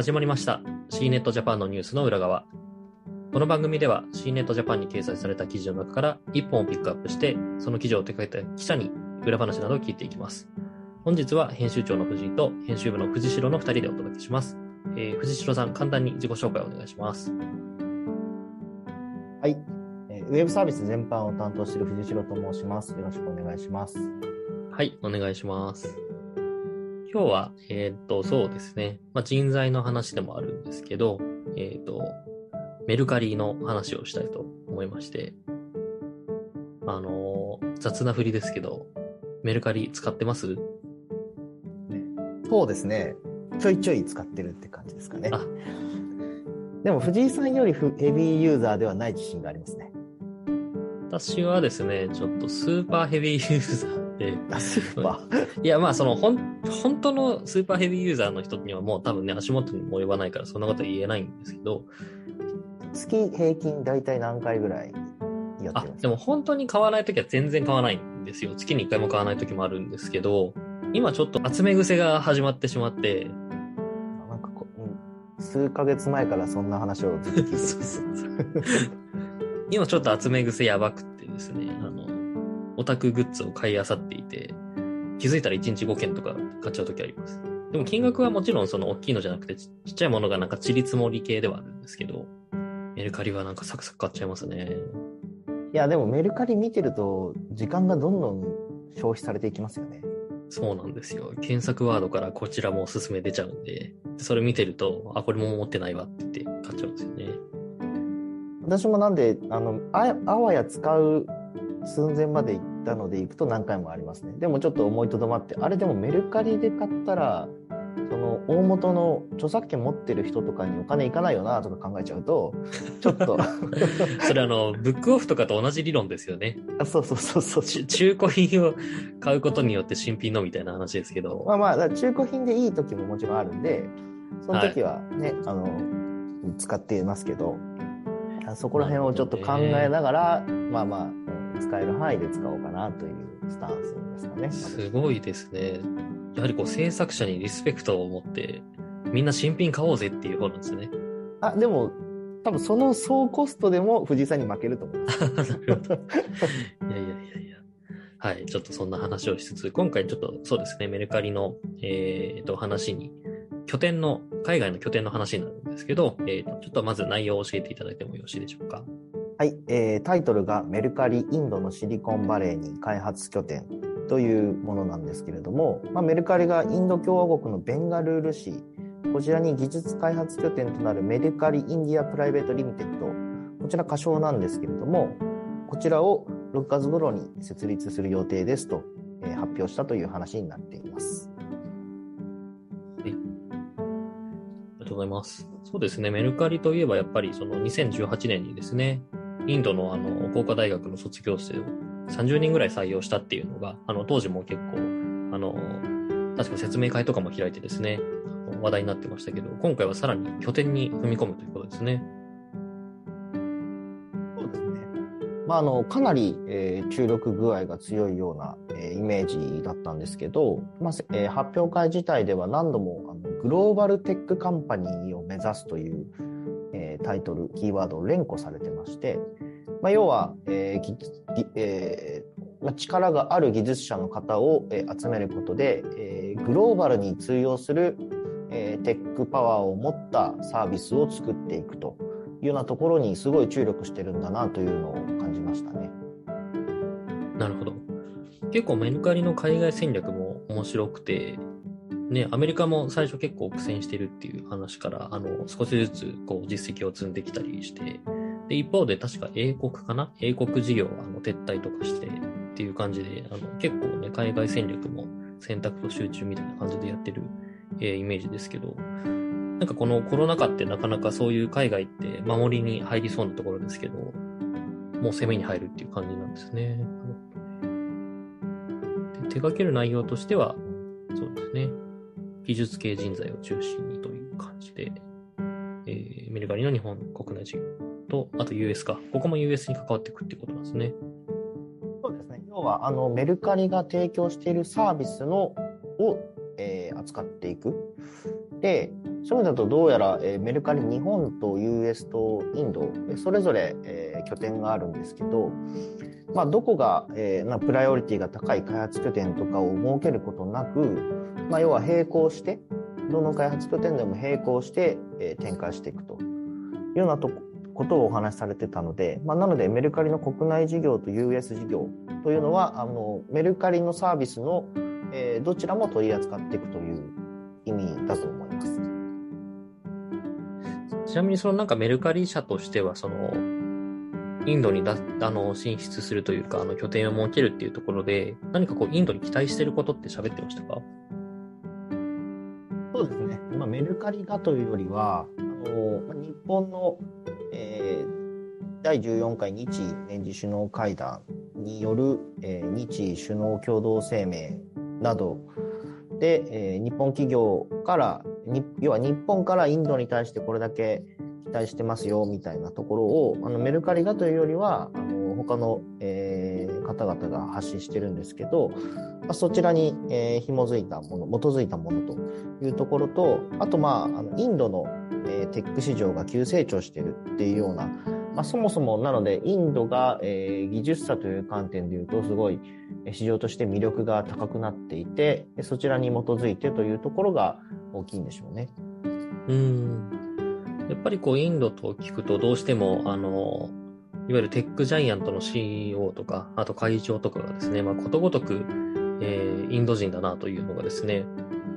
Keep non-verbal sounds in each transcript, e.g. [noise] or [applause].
始まりました C ネットジャパンのニュースの裏側この番組では C ネットジャパンに掲載された記事の中から1本をピックアップしてその記事を手掛けた記者に裏話などを聞いていきます本日は編集長の藤井と編集部の藤代の2人でお届けします、えー、藤代さん簡単に自己紹介をお願いしますはい、えーウェブサービス全般を担当している藤代と申します。よろしくお願いします。はい、お願いします。今日は、えーっと、そうですね。まあ、人材の話でもあるんですけど、えーっと、メルカリの話をしたいと思いまして、あのー雑な振りですけど、メルカリ使ってます？そうですね。ちょいちょい使ってるって感じですかねあ。でも藤井さんよりフヘビーユーザーではない自信がありますね。私はですね、ちょっとスーパーヘビーユーザーで、あスーパー。いや、まあ、その、ほん、本当のスーパーヘビーユーザーの人にはもう多分ね、足元にも及ばないから、そんなことは言えないんですけど、月平均大体何回ぐらいやってあるん、ですでも本当に買わないときは全然買わないんですよ。月に1回も買わないときもあるんですけど、今ちょっと集め癖が始まってしまって、かなんかこう、うん。数ヶ月前からそんな話をずっと聞いて [laughs] 今ちょっと集め癖やばくってですね、オタクグッズを買い漁っていて、気づいたら1日5件とか買っちゃうときあります。でも金額はもちろんその大きいのじゃなくてちちっちゃいものがなんかちり積もり系ではあるんですけど、メルカリはなんかサクサク買っちゃいますね。いや、でもメルカリ見てると、時間がどんどん消費されていきますよね。そうなんですよ。検索ワードからこちらもおすすめ出ちゃうんで、それ見てると、あ、これも持ってないわって言って買っちゃうんですよね。私もなんで、あの、ああわや使う寸前まで行ったので行くと何回もありますね。でもちょっと思いとどまって、あれでもメルカリで買ったら、その大元の著作権持ってる人とかにお金いかないよなとか考えちゃうと、ちょっと、[laughs] それあの、ブックオフとかと同じ理論ですよね。あそうそうそうそう。ち中古品を買うことによって新品のみたいな話ですけど。まあまあ、中古品でいい時ももちろんあるんで、その時はね、あの、使っていますけど、あそこら辺をちょっと考えながら、まあまあ、うん使える範囲で使おうかなというスタンスですかね。すごいですね。やはりこう制作者にリスペクトを持って、みんな新品買おうぜっていう方なんですね。あ、でも、多分その総コストでも藤井さんに負けると思います。[laughs] なるほど。いやいやいやいや。はい。ちょっとそんな話をしつつ、今回ちょっとそうですね、メルカリの、えー、と話に、拠点の、海外の拠点の話になるんですけど、えー、とちょっとまず内容を教えていただいてもよろしいでしょうか。はい、えータイトルがメルカリインドのシリコンバレーに開発拠点というものなんですけれども、まあ、メルカリがインド共和国のベンガルール市、こちらに技術開発拠点となるメルカリインディアプライベートリミテッド、こちら仮称なんですけれども、こちらを6月頃に設立する予定ですと、えー発表したという話になっています。ありがとうございます。そうですね、メルカリといえばやっぱりその2018年にですね、インドのあの工科大学の卒業生を30人ぐらい採用したっていうのが、あの当時も結構、あの、確か説明会とかも開いてですね、話題になってましたけど、今回はさらに拠点に踏み込むということですね。そうですね。まあ、あの、かなり、えー注力具合が強いような、えーイメージだったんですけど、まあ、えー発表会自体では何度も、あの、グローバルテックカンパニーを目指すという、えータイトル、キーワードを連呼されてまして、まあ、要は、えーぎぎえーまあ、力がある技術者の方を、えー集めることで、えーグローバルに通用する、えーテックパワーを持ったサービスを作っていくというようなところにすごい注力してるんだなというのを感じましたね。なるほど。結構メルカリの海外戦略も面白くて、ね、アメリカも最初結構苦戦してるっていう話から、あの、少しずつこう実績を積んできたりして、で、一方で確か英国かな？英国事業はあの撤退とかしてっていう感じで、あの、結構ね、海外戦略も選択と集中みたいな感じでやってる、えーイメージですけど、なんかこのコロナ禍ってなかなかそういう海外って守りに入りそうなところですけど、もう攻めに入るっていう感じなんですね。で手掛ける内容としては、そうですね。技術系人材を中心にという感じで、えー、メルカリの日本国内事業と、あと US か。ここも US に関わっていくってことなんですね。そうですね。要は、あの、メルカリが提供しているサービスの、を、えー扱っていく。で、そういう意味だとどうやら、えーメルカリ日本と US とインド、それぞれ、えー拠点があるんですけど、まあ、どこが、えーまあ、プライオリティが高い開発拠点とかを設けることなく、まあ、要は並行して、どの開発拠点でも並行して、えー展開していくというようなとこことをお話しされてたので、まあ、なのでメルカリの国内事業と US 事業というのは、あのメルカリのサービスの、えーどちらも取り扱っていくという意味だと思います。ちなみにそのなんかメルカリ社としては、その、インドにだあの進出するというか、あの拠点を設けるっていうところで、何かこうインドに期待してることって喋ってましたか？そうですね。まあ、メルカリがというよりは、あのまあ日本の、えー第14回日年次首脳会談による、えー日首脳共同声明など。で、えー日本企業から、要は日本からインドに対してこれだけ期待してますよみたいなところをあのメルカリがというよりはあの他の、えー方々が発信してるんですけど、まあ、そちらに、えー紐づいたもの基づいたものというところとあとまああのインドの、えーテック市場が急成長してるっていうような、まあ、そもそもなのでインドが、えー技術者という観点でいうとすごい市場として魅力が高くなっていてそちらに基づいてというところが大きいんでしょうね。うん。やっぱりこうインドと聞くとどうしても、あの、いわゆるテックジャイアントの CEO とか、あと会長とかがですね、まあことごとく、えーインド人だなというのがですね、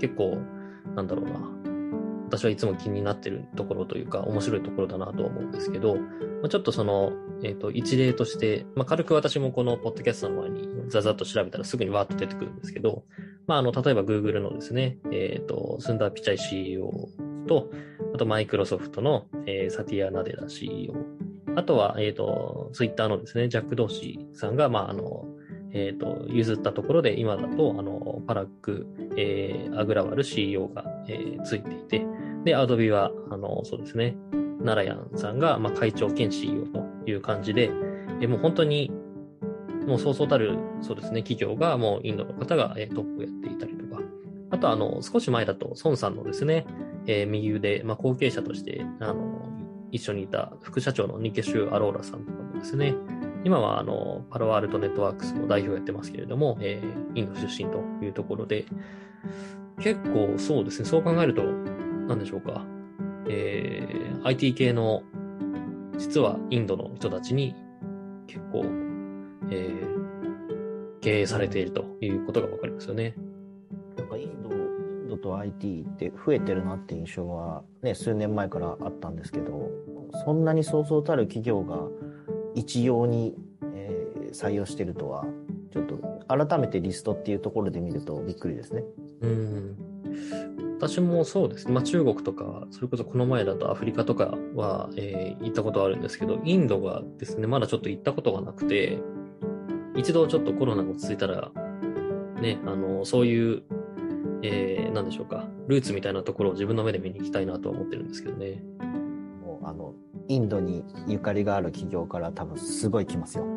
結構、なんだろうな、私はいつも気になってるところというか、面白いところだなと思うんですけど、ちょっとその、えっ、と、一例として、まあ、軽く私もこのポッドキャストの前にざざっと調べたらすぐにわーっと出てくるんですけど、まあ、あの、例えば Google のですね、えっ、と、スンダー・ピチャイ CEO と、あとマイクロソフトの、えーサティア・ナデラ CEO、あとは、えっ、と、ツイッターのですね、ジャック・ドーシーさんが、まあ、あの、えっ、と、譲ったところで、今だと、あの、パラック、えーアグラワル CEO が、えーついていて、で、アドビは、あの、そうですね、ナラヤンさんが、まあ、会長兼 CEO という感じで、えもう本当に、もうそうそうたる、そうですね、企業が、もうインドの方が、えトップをやっていたりとか、あと、あの、少し前だと、孫さんのですね、えー右腕、まあ、後継者として、あの、一緒にいた副社長のニケシュ・アローラさんとかもですね、今は、あの、パロアルトネットワークスの代表をやってますけれども、えーインド出身というところで、結構そうですね、そう考えると、なんでしょうか、えー IT 系の、実はインドの人たちに結構、えー経営されているということがわかりますよね。なんかインド、インドと IT って増えてるなって印象はね、数年前からあったんですけど、そんなにそうそうたる企業が一様に、えー採用してるとは、ちょっと改めてリストっていうところで見るとびっくりですね。うん。私もそうですね。まあ中国とか、それこそこの前だとアフリカとかは、えー行ったことあるんですけど、インドがですね、まだちょっと行ったことがなくて、一度ちょっとコロナが落ち着いたら、ね、あの、そういう、えー、なんでしょうか、ルーツみたいなところを自分の目で見に行きたいなとは思ってるんですけどね。もうあの、インドにゆかりがある企業から多分すごい来ますよ。[laughs]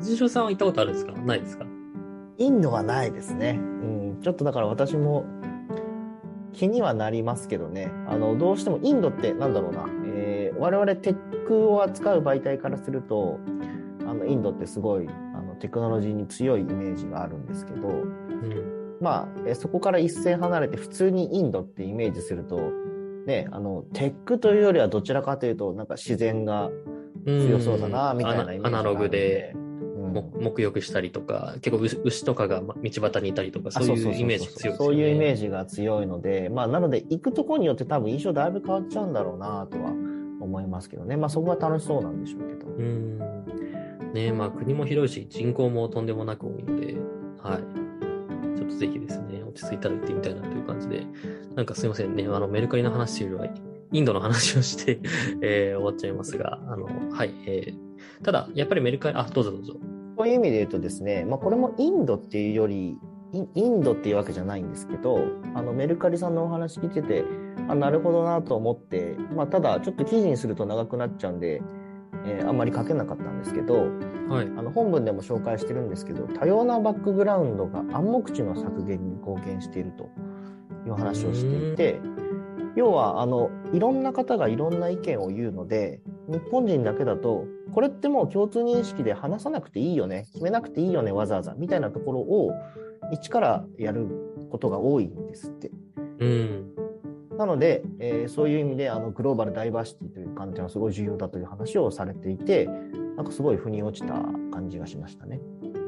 藤代さんは行ったことあるんですか？ないですか？インドはないですね。うん、ちょっとだから私も気にはなりますけどね。あの、どうしてもインドってなんだろうな。えー我々テックを扱う媒体からすると、あの、インドってすごい、あの、テクノロジーに強いイメージがあるんですけど、うん。まあ、えそこから一線離れて普通にインドってイメージすると、ね、あの、テックというよりはどちらかというと、なんか自然が強そうだな、みたいなイメージがんでアナログで、沐浴したりとか、結構牛牛とかがま道端にいたりとか、そういうイメージ強い。そういうイメージが強いので、まあ、なので、行くところによって多分印象だいぶ変わっちゃうんだろうなとは思いますけどね。まあ、そこは楽しそうなんでしょうけど。うん。ねまあ国も広いし、人口もとんでもなく多いので、はい。ちょっとぜひですね、落ち着いたら行ってみたいなという感じで、なんかすいませんね、あの、メルカリの話というよりは、インドの話をして、えー終わっちゃいますが、あの、はい、えーただ、やっぱりメルカリ、あ、どうぞどうぞ。そういう意味で言うとですね、まあ、これもインドっていうより、インドっていうわけじゃないんですけど、あのメルカリさんのお話聞いてて、あなるほどなと思って、まあ、ただちょっと記事にすると長くなっちゃうんで、えーあんまり書けなかったんですけど、はい。あの本文でも紹介してるんですけど、多様なバックグラウンドが暗黙知の削減に貢献しているという話をしていて、要はあのいろんな方がいろんな意見を言うので日本人だけだとこれってもう共通認識で話さなくていいよね決めなくていいよねわざわざみたいなところを一からやることが多いんですって。うん。なので、えーそういう意味であのグローバルダイバーシティという観点はすごい重要だという話をされていてなんかすごい腑に落ちた感じがしましたね。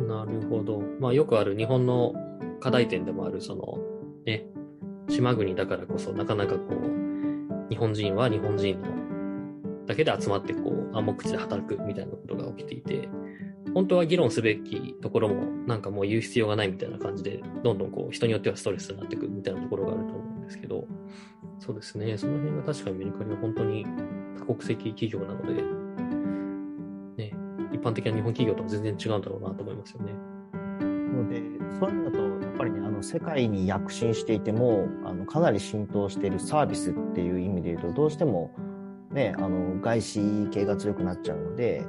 なるほど。まあよくある日本の課題点でもある、その、ね、島国だからこそ、なかなかこう、日本人は日本人のだけで集まってこう暗黙知で働くみたいなことが起きていて、本当は議論すべきところもなんかもう言う必要がないみたいな感じで、どんどんこう人によってはストレスになっていくみたいなところがあると思うんですけど、そうですね、その辺が確かにメルカリは本当に多国籍企業なので、ね、一般的な日本企業とは全然違うんだろうなと思いますよね。のでそういう意味だとやっぱりねあの世界に躍進していてもあのかなり浸透しているサービスっていう意味で言うとどうしても、ね、あの外資系が強くなっちゃうので、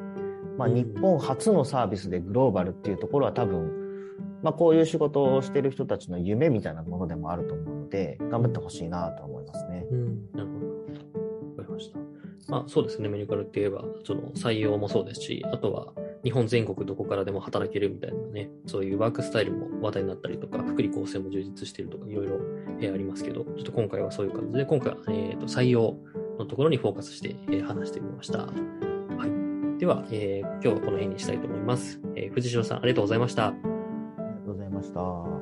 まあ、うん日本初のサービスでグローバルっていうところは多分、まあ、こういう仕事をしている人たちの夢みたいなものでもあると思うので頑張ってほしいなと思いますね。うん、なるほど。わかりました。まあそうですね、メディカルって言えば、その採用もそうですし、あとは日本全国どこからでも働けるみたいなね、そういうワークスタイルも話題になったりとか、福利厚生も充実しているとか、いろいろえーありますけど、ちょっと今回はそういう感じで、今回は、えーと採用のところにフォーカスして、え話してみました。はい。では、えー今日はこの辺にしたいと思います。えー藤代さん、ありがとうございました。ありがとうございました。